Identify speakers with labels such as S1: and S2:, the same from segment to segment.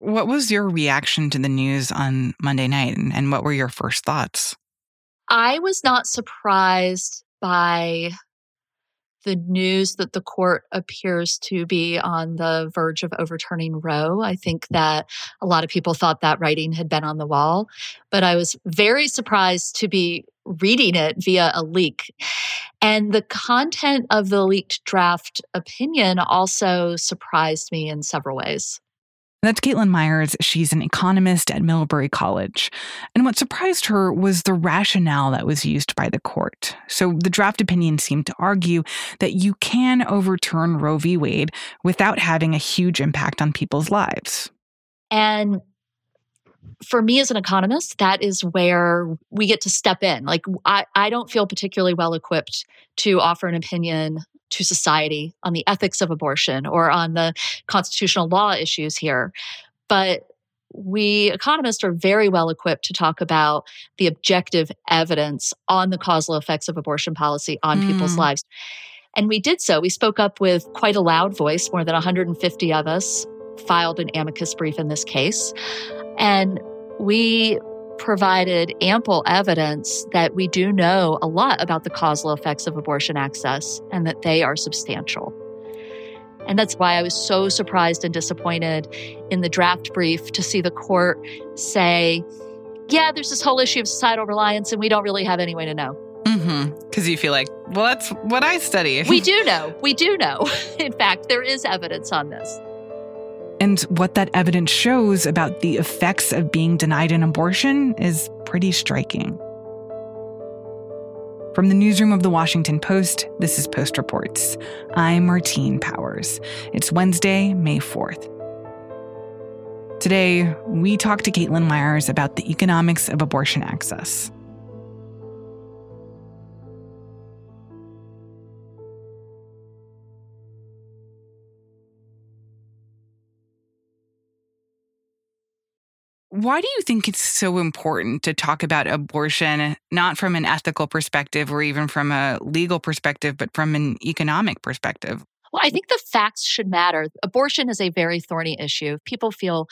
S1: What was your reaction to the news on Monday night and, and what were your first thoughts?
S2: I was not surprised by the news that the court appears to be on the verge of overturning Roe. I think that a lot of people thought that writing had been on the wall, but I was very surprised to be reading it via a leak. And the content of the leaked draft opinion also surprised me in several ways.
S1: That's Caitlin Myers. She's an economist at Middlebury College. And what surprised her was the rationale that was used by the court. So the draft opinion seemed to argue that you can overturn Roe v. Wade without having a huge impact on people's lives.
S2: And for me as an economist, that is where we get to step in. Like, I, I don't feel particularly well equipped to offer an opinion to society on the ethics of abortion or on the constitutional law issues here. But we economists are very well equipped to talk about the objective evidence on the causal effects of abortion policy on mm. people's lives. And we did so. We spoke up with quite a loud voice. More than 150 of us filed an amicus brief in this case. And we provided ample evidence that we do know a lot about the causal effects of abortion access and that they are substantial. And that's why I was so surprised and disappointed in the draft brief to see the court say, yeah, there's this whole issue of societal reliance, and we don't really have any way to know.
S1: Because mm-hmm. you feel like, well, that's what I study.
S2: we do know. We do know. In fact, there is evidence on this
S1: and what that evidence shows about the effects of being denied an abortion is pretty striking. From the newsroom of the Washington Post, this is Post Reports. I'm Martine Powers. It's Wednesday, May 4th. Today, we talk to Caitlin Myers about the economics of abortion access. Why do you think it's so important to talk about abortion, not from an ethical perspective or even from a legal perspective, but from an economic perspective?
S2: Well, I think the facts should matter. Abortion is a very thorny issue. People feel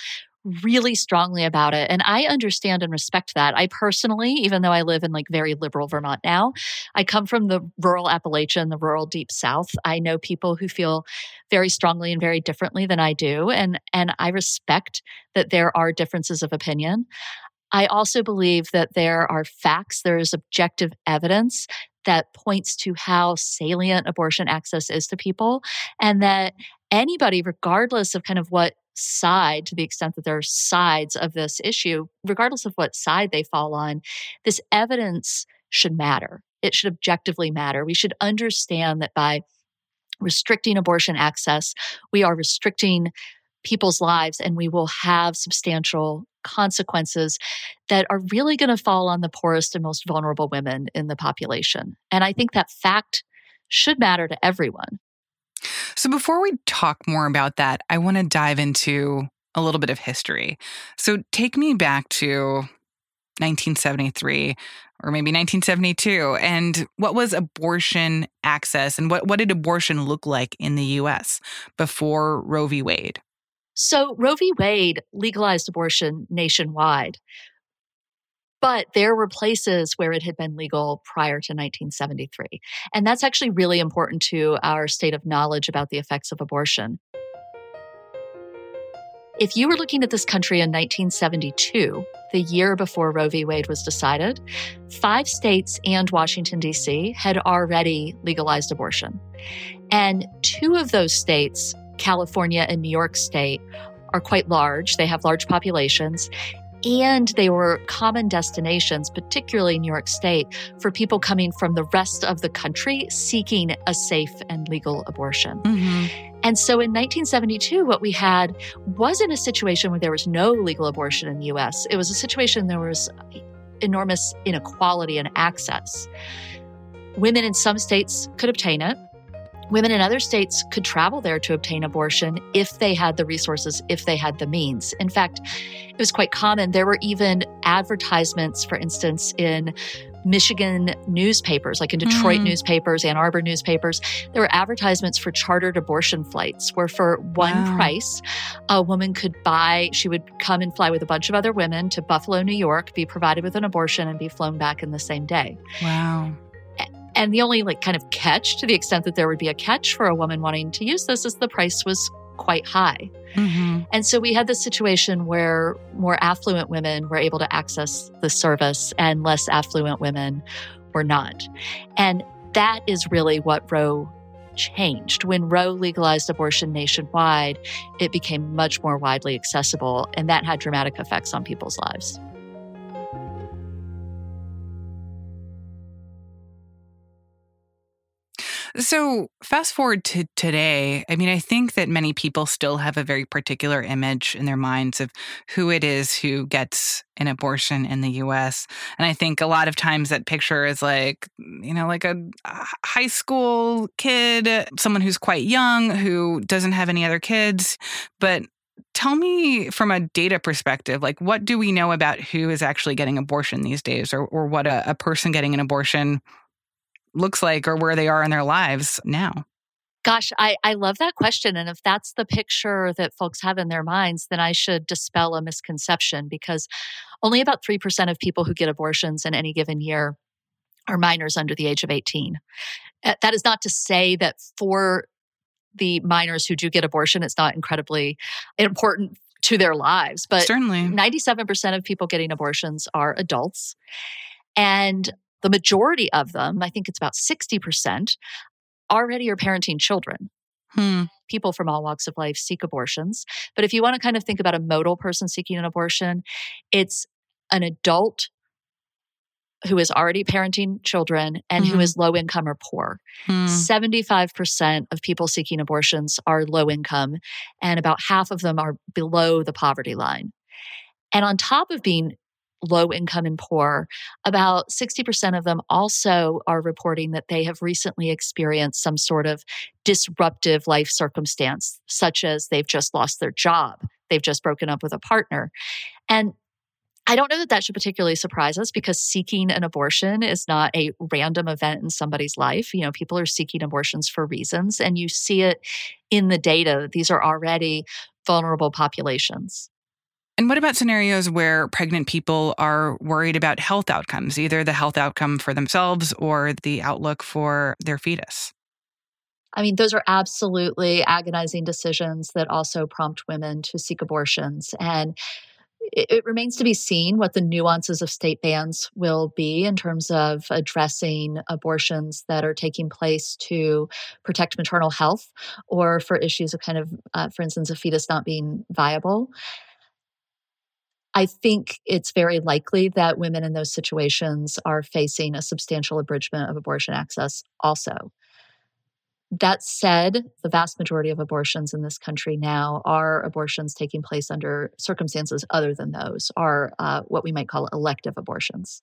S2: really strongly about it. And I understand and respect that. I personally, even though I live in like very liberal Vermont now, I come from the rural Appalachian, the rural deep south. I know people who feel very strongly and very differently than I do. And and I respect that there are differences of opinion. I also believe that there are facts, there is objective evidence that points to how salient abortion access is to people, and that anybody, regardless of kind of what side, to the extent that there are sides of this issue, regardless of what side they fall on, this evidence should matter. It should objectively matter. We should understand that by restricting abortion access, we are restricting people's lives and we will have substantial consequences that are really going to fall on the poorest and most vulnerable women in the population. And I think that fact should matter to everyone.
S1: So, before we talk more about that, I want to dive into a little bit of history. So, take me back to 1973 or maybe 1972 and what was abortion access and what, what did abortion look like in the US before Roe v. Wade?
S2: So, Roe v. Wade legalized abortion nationwide. But there were places where it had been legal prior to 1973. And that's actually really important to our state of knowledge about the effects of abortion. If you were looking at this country in 1972, the year before Roe v. Wade was decided, five states and Washington, D.C. had already legalized abortion. And two of those states, California and New York State, are quite large. They have large populations and they were common destinations, particularly New York State, for people coming from the rest of the country seeking a safe and legal abortion. Mm-hmm. And so in 1972, what we had wasn't a situation where there was no legal abortion in the US. It was a situation there was enormous inequality in access. Women in some states could obtain it, Women in other states could travel there to obtain abortion if they had the resources, if they had the means. In fact, it was quite common. There were even advertisements, for instance, in Michigan newspapers, like in Detroit mm. newspapers, Ann Arbor newspapers, there were advertisements for chartered abortion flights where for one wow. price, a woman could buy, she would come and fly with a bunch of other women to Buffalo, New York, be provided with an abortion, and be flown back in the same day.
S1: Wow.
S2: And the only like kind of catch, to the extent that there would be a catch for a woman wanting to use this, is the price was quite high. Mm-hmm. And so we had this situation where more affluent women were able to access the service and less affluent women were not. And that is really what Roe changed. When Roe legalized abortion nationwide, it became much more widely accessible, and that had dramatic effects on people's lives.
S1: So, fast forward to today, I mean, I think that many people still have a very particular image in their minds of who it is who gets an abortion in the US. And I think a lot of times that picture is like, you know, like a high school kid, someone who's quite young, who doesn't have any other kids. But tell me from a data perspective like what do we know about who is actually getting abortion these days or, or what a, a person getting an abortion looks like or where they are in their lives now?
S2: Gosh, I, I love that question. And if that's the picture that folks have in their minds, then I should dispel a misconception because only about 3% of people who get abortions in any given year are minors under the age of 18. Uh, that is not to say that for the minors who do get abortion, it's not incredibly important to their lives. But
S1: certainly
S2: 97% of people getting abortions are adults. And the majority of them, I think it's about 60%, already are parenting children. Hmm. People from all walks of life seek abortions. But if you want to kind of think about a modal person seeking an abortion, it's an adult who is already parenting children and mm-hmm. who is low income or poor. Mm. 75% of people seeking abortions are low income, and about half of them are below the poverty line. And on top of being low income and poor, about 60% of them also are reporting that they have recently experienced some sort of disruptive life circumstance, such as they've just lost their job, they've just broken up with a partner. And I don't know that that should particularly surprise us because seeking an abortion is not a random event in somebody's life. You know, people are seeking abortions for reasons, and you see it in the data. These are already vulnerable populations.
S1: And what about scenarios where pregnant people are worried about health outcomes, either the health outcome for themselves or the outlook for their fetus?
S2: I mean, those are absolutely agonizing decisions that also prompt women to seek abortions. And it, it, remains to be seen what the nuances of state bans will be in terms of addressing abortions that are taking place to protect maternal health or for issues of kind of, uh, for instance, a fetus not being viable. I think it's very likely that women in those situations are facing a substantial abridgment of abortion access also. That said, the vast majority of abortions in this country now are abortions taking place under circumstances other than those, are uh, what we might call elective abortions.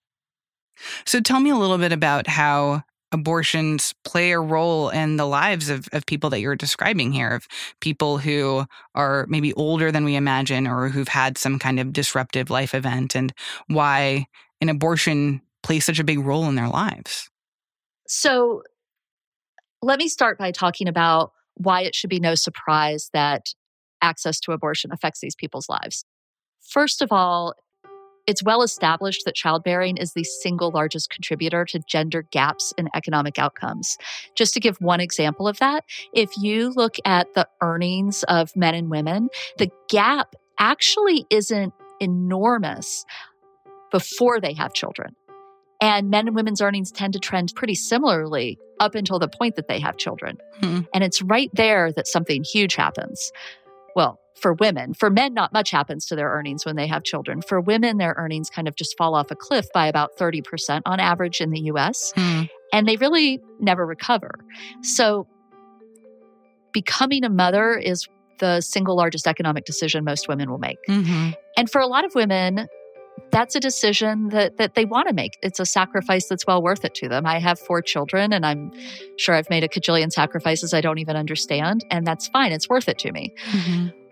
S1: So tell me a little bit about how abortions play a role in the lives of, of people that you're describing here, of people who are maybe older than we imagine or who've had some kind of disruptive life event, and why an abortion plays such a big role in their lives.
S2: So, let me start by talking about why it should be no surprise that access to abortion affects these people's lives. First of all, it's well established that childbearing is the single largest contributor to gender gaps in economic outcomes. Just to give one example of that, if you look at the earnings of men and women, the gap actually isn't enormous before they have children. And men and women's earnings tend to trend pretty similarly up until the point that they have children. Hmm. And it's right there that something huge happens. Well, for women. For men, not much happens to their earnings when they have children. For women, their earnings kind of just fall off a cliff by about 30% on average in the US, hmm. and they really never recover. So, becoming a mother is the single largest economic decision most women will make. Mm-hmm. And for a lot of women, that's a decision that that they want to make. It's a sacrifice that's well worth it to them. I have four children and I'm sure I've made a cajillion sacrifices I don't even understand and that's fine. It's worth it to me. Mm-hmm.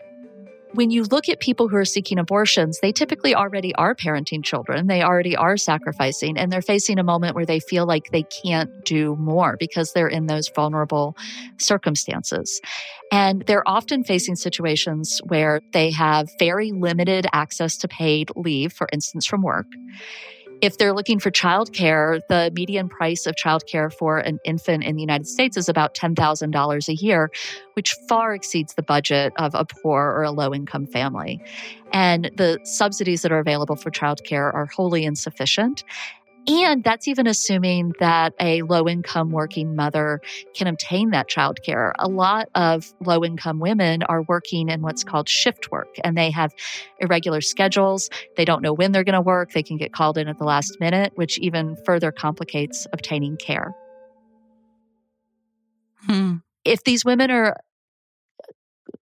S2: When you look at people who are seeking abortions, they typically already are parenting children. They already are sacrificing, and they're facing a moment where they feel like they can't do more because they're in those vulnerable circumstances. And they're often facing situations where they have very limited access to paid leave, for instance, from work. If they're looking for childcare, the median price of childcare for an infant in the United States is about $10,000 a year, which far exceeds the budget of a poor or a low income family. And the subsidies that are available for childcare are wholly insufficient. And that's even assuming that a low income working mother can obtain that childcare. A lot of low income women are working in what's called shift work and they have irregular schedules. They don't know when they're going to work. They can get called in at the last minute, which even further complicates obtaining care. Hmm. If these women are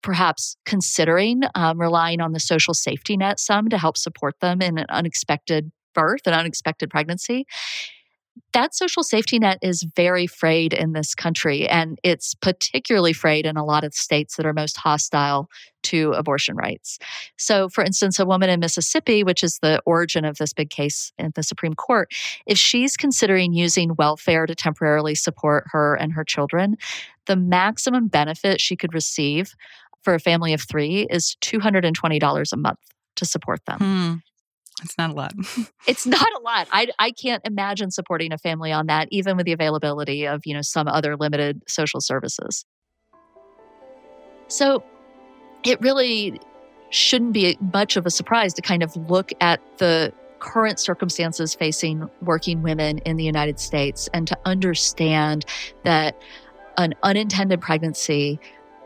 S2: perhaps considering um, relying on the social safety net some to help support them in an unexpected birth, an unexpected pregnancy, that social safety net is very frayed in this country. And it's particularly frayed in a lot of states that are most hostile to abortion rights. So, for instance, a woman in Mississippi, which is the origin of this big case in the Supreme Court, if she's considering using welfare to temporarily support her and her children, the maximum benefit she could receive for a family of three is $220 a month to support them.
S1: Hmm. It's not a lot.
S2: it's not a lot. I, I can't imagine supporting a family on that, even with the availability of, you know, some other limited social services. So it really shouldn't be much of a surprise to kind of look at the current circumstances facing working women in the United States and to understand that an unintended pregnancy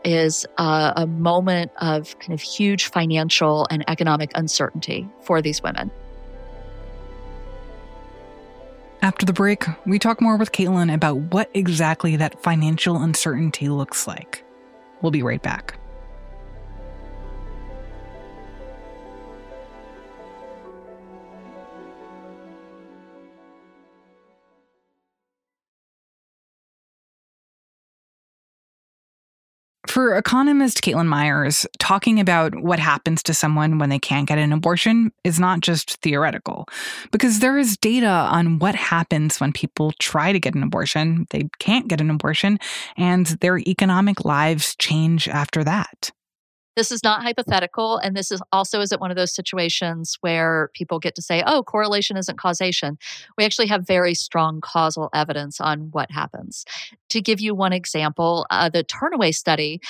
S2: is a, a moment of kind of huge financial and economic uncertainty for these women.
S1: After the break, we talk more with Caitlin about what exactly that financial uncertainty looks like. We'll be right back. For economist Caitlin Myers, talking about what happens to someone when they can't get an abortion is not just theoretical, because there is data on what happens when people try to get an abortion, they can't get an abortion, and their economic lives change after that.
S2: This is not hypothetical. And this is also isn't one of those situations where people get to say, oh, correlation isn't causation. We actually have very strong causal evidence on what happens. To give you one example, uh, the Turnaway study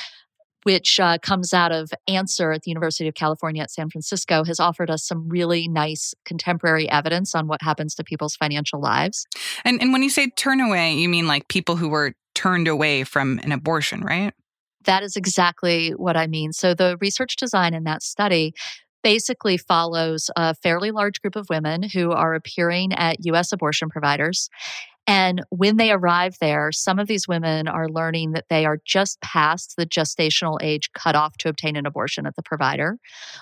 S2: which uh, comes out of ANSIRH at the University of California at San Francisco, has offered us some really nice contemporary evidence on what happens to people's financial lives.
S1: And, and when you say turn away, you mean like people who were turned away from an abortion, right?
S2: That is exactly what I mean. So the research design in that study basically follows a fairly large group of women who are appearing at US abortion providers. And when they arrive there, some of these women are learning that they are just past the gestational age cutoff to obtain an abortion at the provider,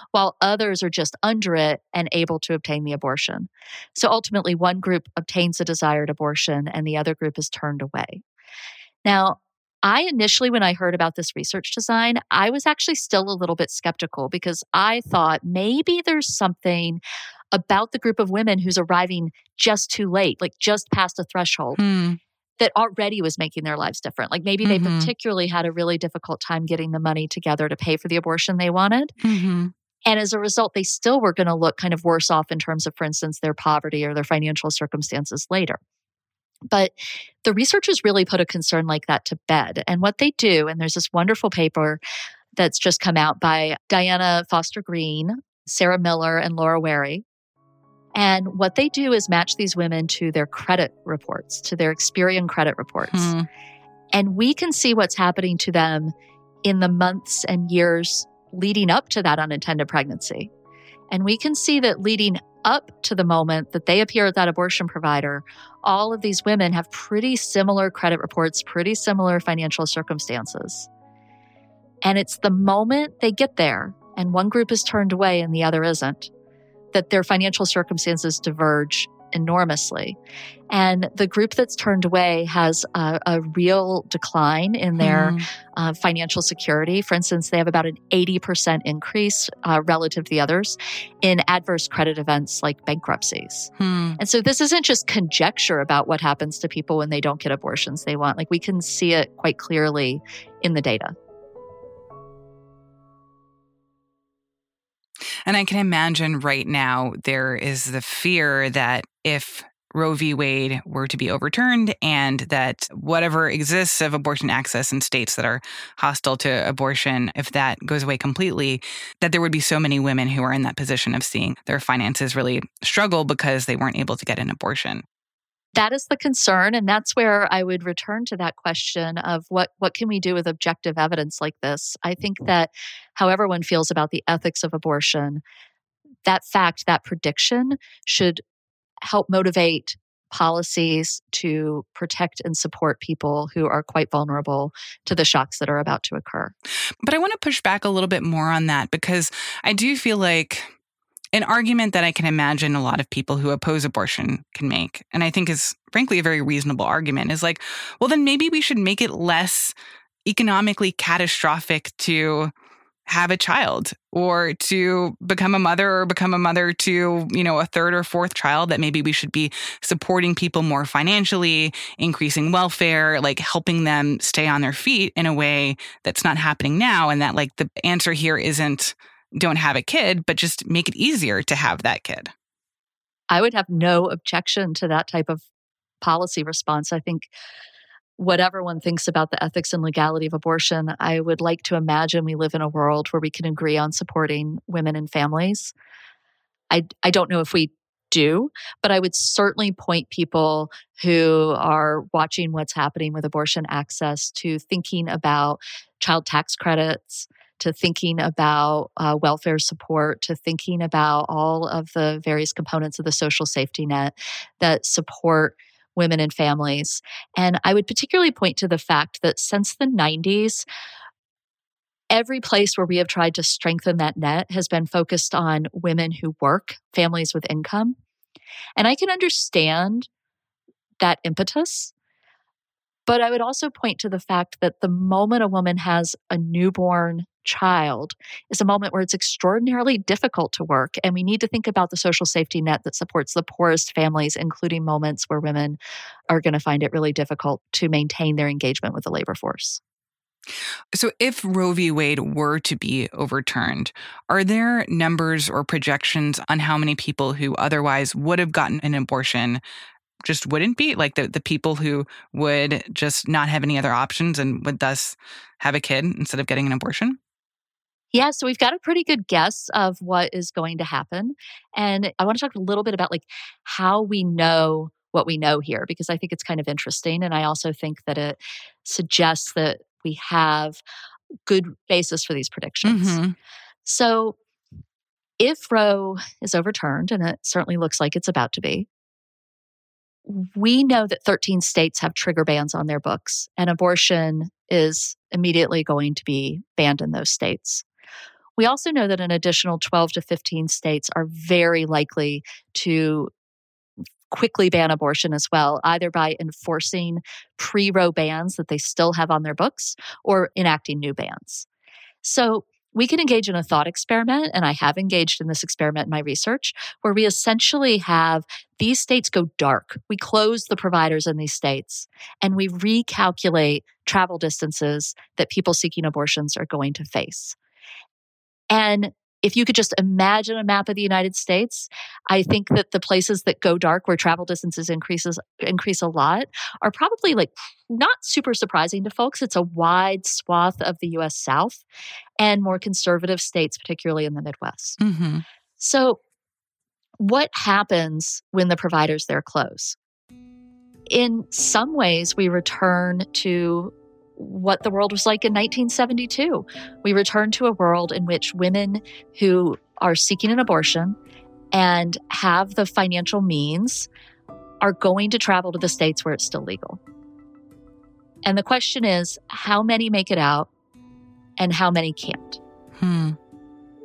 S2: while others are just under it and able to obtain the abortion. So ultimately, one group obtains a desired abortion and the other group is turned away. Now, I initially, when I heard about this research design, I was actually still a little bit skeptical because I thought maybe there's something about the group of women who's arriving just too late, like just past a threshold. Hmm. That already was making their lives different. Like maybe mm-hmm. they particularly had a really difficult time getting the money together to pay for the abortion they wanted. Mm-hmm. And as a result, they still were going to look kind of worse off in terms of, for instance, their poverty or their financial circumstances later. But the researchers really put a concern like that to bed. And what they do, and there's this wonderful paper that's just come out by Diana Foster Green, Sarah Miller, and Laura Wherry. And what they do is match these women to their credit reports, to their Experian credit reports. Hmm. And we can see what's happening to them in the months and years leading up to that unintended pregnancy. And we can see that leading up to the moment that they appear at that abortion provider, all of these women have pretty similar credit reports, pretty similar financial circumstances. And it's the moment they get there and one group is turned away and the other isn't, that their financial circumstances diverge enormously. And the group that's turned away has a, a real decline in their mm. uh, financial security. For instance, they have about an 80% increase uh, relative to the others in adverse credit events like bankruptcies. Hmm. And so this isn't just conjecture about what happens to people when they don't get abortions they want. Like we can see it quite clearly in the data.
S1: And I can imagine right now there is the fear that if Roe v. Wade were to be overturned and that whatever exists of abortion access in states that are hostile to abortion, if that goes away completely, that there would be so many women who are in that position of seeing their finances really struggle because they weren't able to get an abortion.
S2: That is the concern and that's where i would return to that question of what what can we do with objective evidence like this? I think mm-hmm. that however one feels about the ethics of abortion that fact that prediction should help motivate policies to protect and support people who are quite vulnerable to the shocks that are about to occur.
S1: But I want to push back a little bit more on that because I do feel like an argument that I can imagine a lot of people who oppose abortion can make, and I think is frankly a very reasonable argument, is like, well, then maybe we should make it less economically catastrophic to have a child or to become a mother or become a mother to you know a third or fourth child that maybe we should be supporting people more financially increasing welfare like helping them stay on their feet in a way that's not happening now and that like the answer here isn't don't have a kid, but just make it easier to have that kid.
S2: I would have no objection to that type of policy response. I think whatever one thinks about the ethics and legality of abortion, I would like to imagine we live in a world where we can agree on supporting women and families. I, I don't know if we do, but I would certainly point people who are watching what's happening with abortion access to thinking about child tax credits, to thinking about uh, welfare support, to thinking about all of the various components of the social safety net that support women and families. And I would particularly point to the fact that since the 90s, every place where we have tried to strengthen that net has been focused on women who work, families with income. And I can understand that impetus. But I would also point to the fact that the moment a woman has a newborn child is a moment where it's extraordinarily difficult to work. And we need to think about the social safety net that supports the poorest families, including moments where women are going to find it really difficult to maintain their engagement with the labor force.
S1: So, if Roe v. Wade were to be overturned, are there numbers or projections on how many people who otherwise would have gotten an abortion just wouldn't be? Like the, the people who would just not have any other options and would thus have a kid instead of getting an abortion?
S2: Yeah, so we've got a pretty good guess of what is going to happen. And I want to talk a little bit about like how we know what we know here because I think it's kind of interesting and I also think that it suggests that we have good basis for these predictions. Mm-hmm. So if Roe is overturned and it certainly looks like it's about to be, we know that 13 states have trigger bans on their books and abortion is immediately going to be banned in those states. We also know that an additional 12 to 15 states are very likely to quickly ban abortion as well, either by enforcing pre Roe bans that they still have on their books or enacting new bans. So we can engage in a thought experiment, and I have engaged in this experiment in my research, where we essentially have these states go dark. We close the providers in these states and we recalculate travel distances that people seeking abortions are going to face. And if you could just imagine a map of the United States, I think that the places that go dark where travel distances increases increase a lot are probably like not super surprising to folks. It's a wide swath of the US South and more conservative states, particularly in the Midwest. Mm-hmm. So what happens when the providers there close? In some ways, we return to what the world was like in 1972. We return to a world in which women who are seeking an abortion and have the financial means are going to travel to the states where it's still legal. And the question is how many make it out and how many can't? Hmm.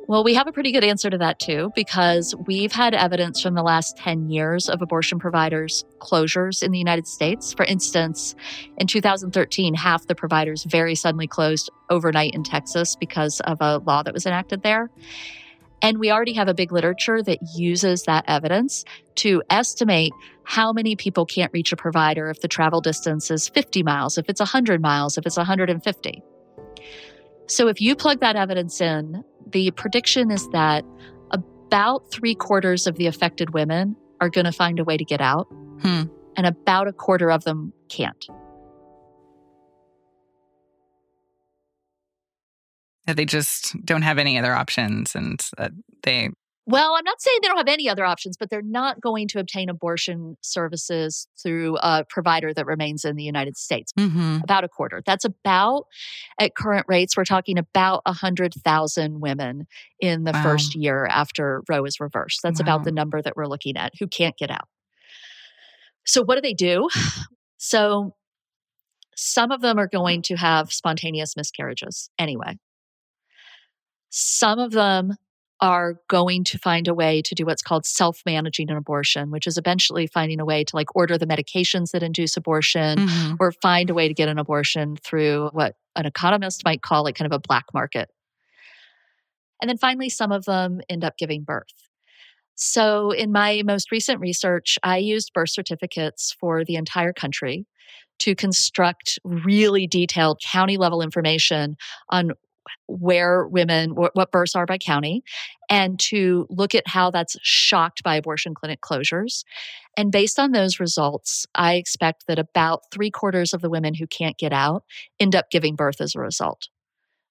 S2: Well, we have a pretty good answer to that too, because we've had evidence from the last 10 years of abortion providers' closures in the United States. For instance, in 2013, half the providers very suddenly closed overnight in Texas because of a law that was enacted there. And we already have a big literature that uses that evidence to estimate how many people can't reach a provider if the travel distance is 50 miles, if it's 100 miles, if it's 150. So if you plug that evidence in, the prediction is that about three quarters of the affected women are going to find a way to get out,
S1: Hmm.
S2: and about a quarter of them can't.
S1: That they just don't have any other options and that they
S2: Well, I'm not saying they don't have any other options, but they're not going to obtain abortion services through a provider that remains in the United States.
S1: Mhm.
S2: About a quarter. That's about, at current rates, we're talking about 100,000 women in the
S1: Wow.
S2: first year after Roe is reversed. That's
S1: Wow.
S2: about the number that we're looking at who can't get out. So, what do they do? So, some of them are going to have spontaneous miscarriages anyway. Some of them are going to find a way to do what's called self managing an abortion, which is eventually finding a way to like order the medications that induce abortion
S1: Mhm.
S2: or find a way to get an abortion through what an economist might call like kind of a black market. And then finally, some of them end up giving birth. So, in my most recent research, I used birth certificates for the entire country to construct really detailed county level information on where women, what births are by county, and to look at how that's shocked by abortion clinic closures. And based on those results, I expect that about three quarters of the women who can't get out end up giving birth as a result.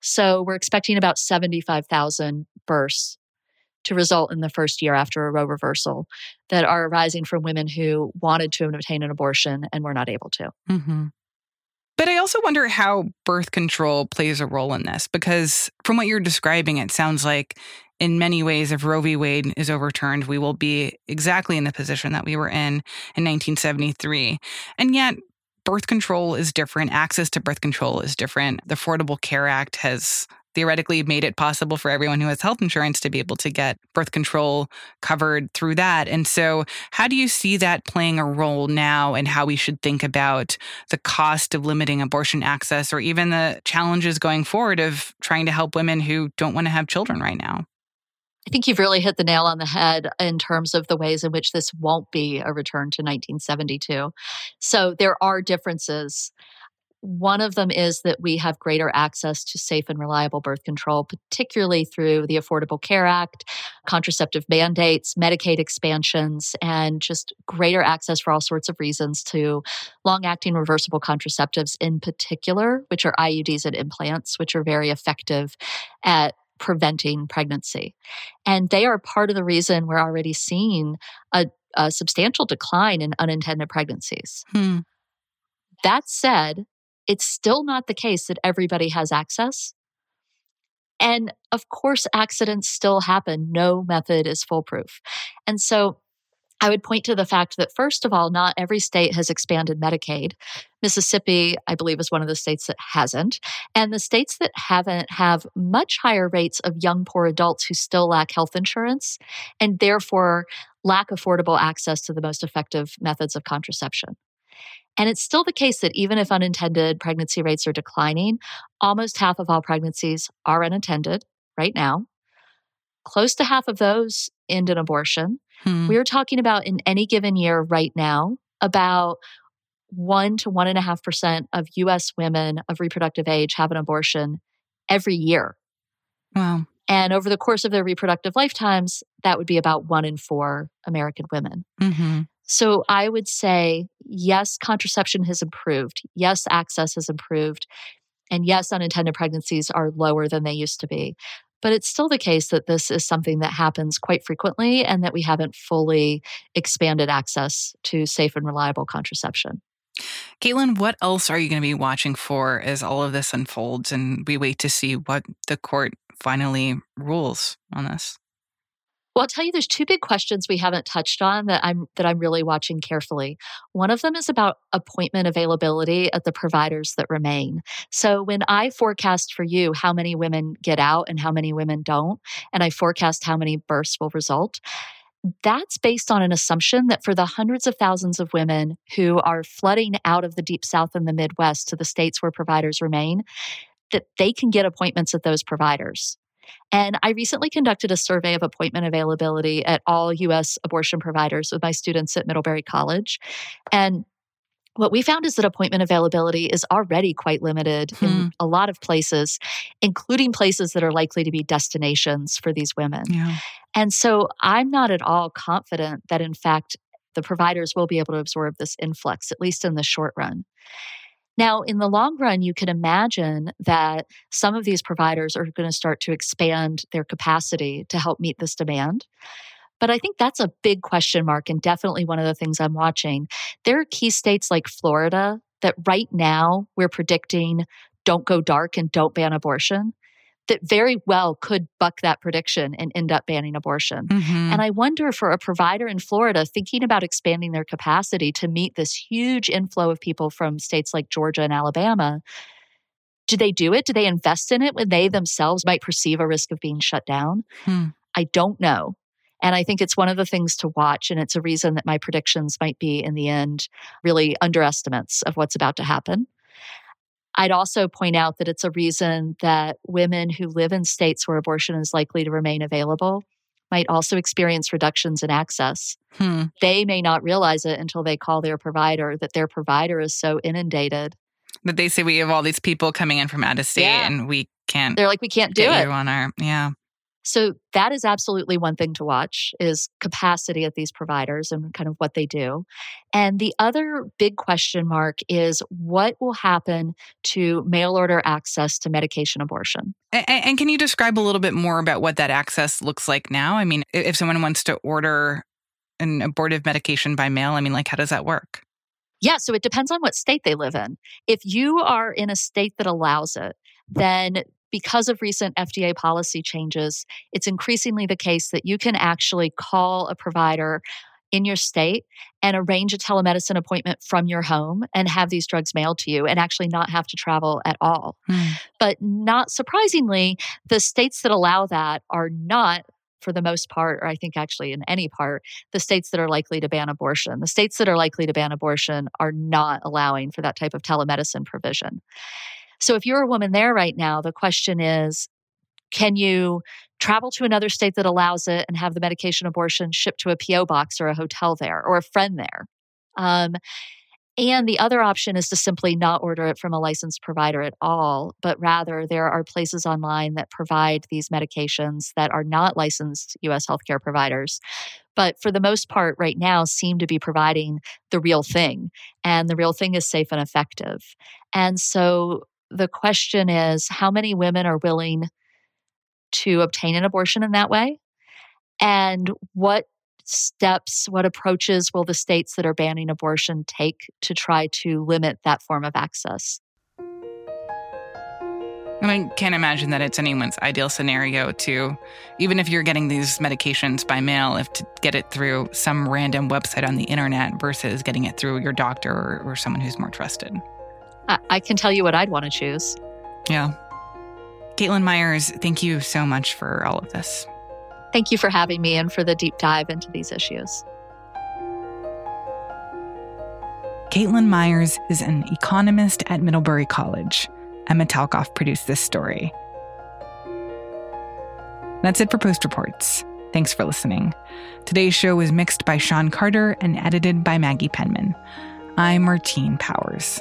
S2: So we're expecting about 75,000 births to result in the first year after a Roe reversal that are arising from women who wanted to obtain an abortion and were not able to.
S1: hmm But I also wonder how birth control plays a role in this because from what you're describing, it sounds like in many ways, if Roe v. Wade is overturned, we will be exactly in the position that we were in in 1973. And yet, birth control is different. Access to birth control is different. The Affordable Care Act has theoretically made it possible for everyone who has health insurance to be able to get birth control covered through that. And so, how do you see that playing a role now and how we should think about the cost of limiting abortion access or even the challenges going forward of trying to help women who don't want to have children right now?
S2: I think you've really hit the nail on the head in terms of the ways in which this won't be a return to 1972. So there are differences. One of them is that we have greater access to safe and reliable birth control, particularly through the Affordable Care Act, contraceptive mandates, Medicaid expansions, and just greater access for all sorts of reasons to long acting reversible contraceptives in particular, which are IUDs and implants, which are very effective at preventing pregnancy. And they are part of the reason we're already seeing a, a substantial decline in unintended pregnancies.
S1: Hmm.
S2: That said, it's still not the case that everybody has access. And of course, accidents still happen. No method is foolproof. And so I would point to the fact that, first of all, not every state has expanded Medicaid. Mississippi, I believe, is one of the states that hasn't. And the states that haven't have much higher rates of young, poor adults who still lack health insurance and therefore lack affordable access to the most effective methods of contraception. And it's still the case that even if unintended pregnancy rates are declining, almost half of all pregnancies are unintended right now. Close to half of those end in abortion.
S1: Hmm.
S2: We're talking about in any given year right now, about one to one and a half percent of US women of reproductive age have an abortion every year.
S1: Wow.
S2: And over the course of their reproductive lifetimes, that would be about one in four American women.
S1: hmm
S2: So I would say, yes, contraception has improved. Yes, access has improved. And yes, unintended pregnancies are lower than they used to be. But it's still the case that this is something that happens quite frequently and that we haven't fully expanded access to safe and reliable contraception.
S1: Caitlin, what else are you going to be watching for as all of this unfolds and we wait to see what the court finally rules on this?
S2: Well, I'll tell you there's two big questions we haven't touched on that I'm that I'm really watching carefully. One of them is about appointment availability at the providers that remain. So when I forecast for you how many women get out and how many women don't, and I forecast how many births will result, that's based on an assumption that for the hundreds of thousands of women who are flooding out of the deep south and the midwest to the states where providers remain that they can get appointments at those providers and I recently conducted a survey of appointment availability at all US abortion providers with my students at Middlebury College. And what we found is that appointment availability is already quite limited hmm. in a lot of places, including places that are likely to be destinations for these women. Yeah. And so I'm not at all confident that, in fact, the providers will be able to absorb this influx, at least in the short run. Now, in the long run, you can imagine that some of these providers are going to start to expand their capacity to help meet this demand. But I think that's a big question mark and definitely one of the things I'm watching. There are key states like Florida that right now we're predicting don't go dark and don't ban abortion that very well could buck that prediction and end up banning abortion. Mm-hmm. And I wonder for a provider in Florida thinking about expanding their capacity to meet this huge inflow of people from states like Georgia and Alabama, do they do it? Do they invest in it when they themselves might perceive a risk of being shut down? Hmm. I don't know. And I think it's one of the things to watch. And it's a reason that my predictions might be, in the end, really underestimates of what's about to happen. I'd also point out that it's a reason that women who live in states where abortion is likely to remain available might also experience reductions in access. Hmm. They may not realize it until they call their provider that their provider is so inundated.
S1: That they say we have all these people coming in from out of state yeah. and we can't.
S2: They're like, we can't do it.
S1: on our, yeah.
S2: So that is absolutely one thing to watch is capacity at these providers and kind of what they do. And the other big question mark is what will happen to mail order access to medication abortion.
S1: And, and can you describe a little bit more about what that access looks like now? I mean, if someone wants to order an abortive medication by mail, I mean, like, how does that work?
S2: Yeah, so it depends on what state they live in. If you are in a state that allows it, then because of recent FDA policy changes, it's increasingly the case that you can actually call a provider in your state and arrange a telemedicine appointment from your home and have these drugs mailed to you and actually not have to travel at all. Mm. But not surprisingly, the states that allow that are not for the most part, or I think actually in any part, the states that are likely to ban abortion. The states that are likely to ban abortion are not allowing for that type of telemedicine provision. So if you're a woman there right now, the question is can you travel to another state that allows it and have the medication abortion shipped to a PO box or a hotel there or a friend there? Um, and the other option is to simply not order it from a licensed provider at all, but rather there are places online that provide these medications that are not licensed US healthcare providers. But for the most part, right now, seem to be providing the real thing. And the real thing is safe and effective. And so the question is how many women are willing to obtain an abortion in that way? And what steps, what approaches will the states that are banning abortion take to try to limit that form of access?
S1: I can't imagine that it's anyone's ideal scenario to, even if you're getting these medications by mail, if to get it through some random website on the internet versus getting it through your doctor or, or someone who's more trusted.
S2: I, I can tell you what I'd want to choose.
S1: Yeah. Caitlin Myers, thank you so much for all of this.
S2: Thank you for having me and for the deep dive into these issues.
S1: Caitlin Myers is an economist at Middlebury College. Emma Talkoff produced this story. That's it for Post Reports. Thanks for listening. Today's show was mixed by Sean Carter and edited by Maggie Penman. I'm Martine Powers.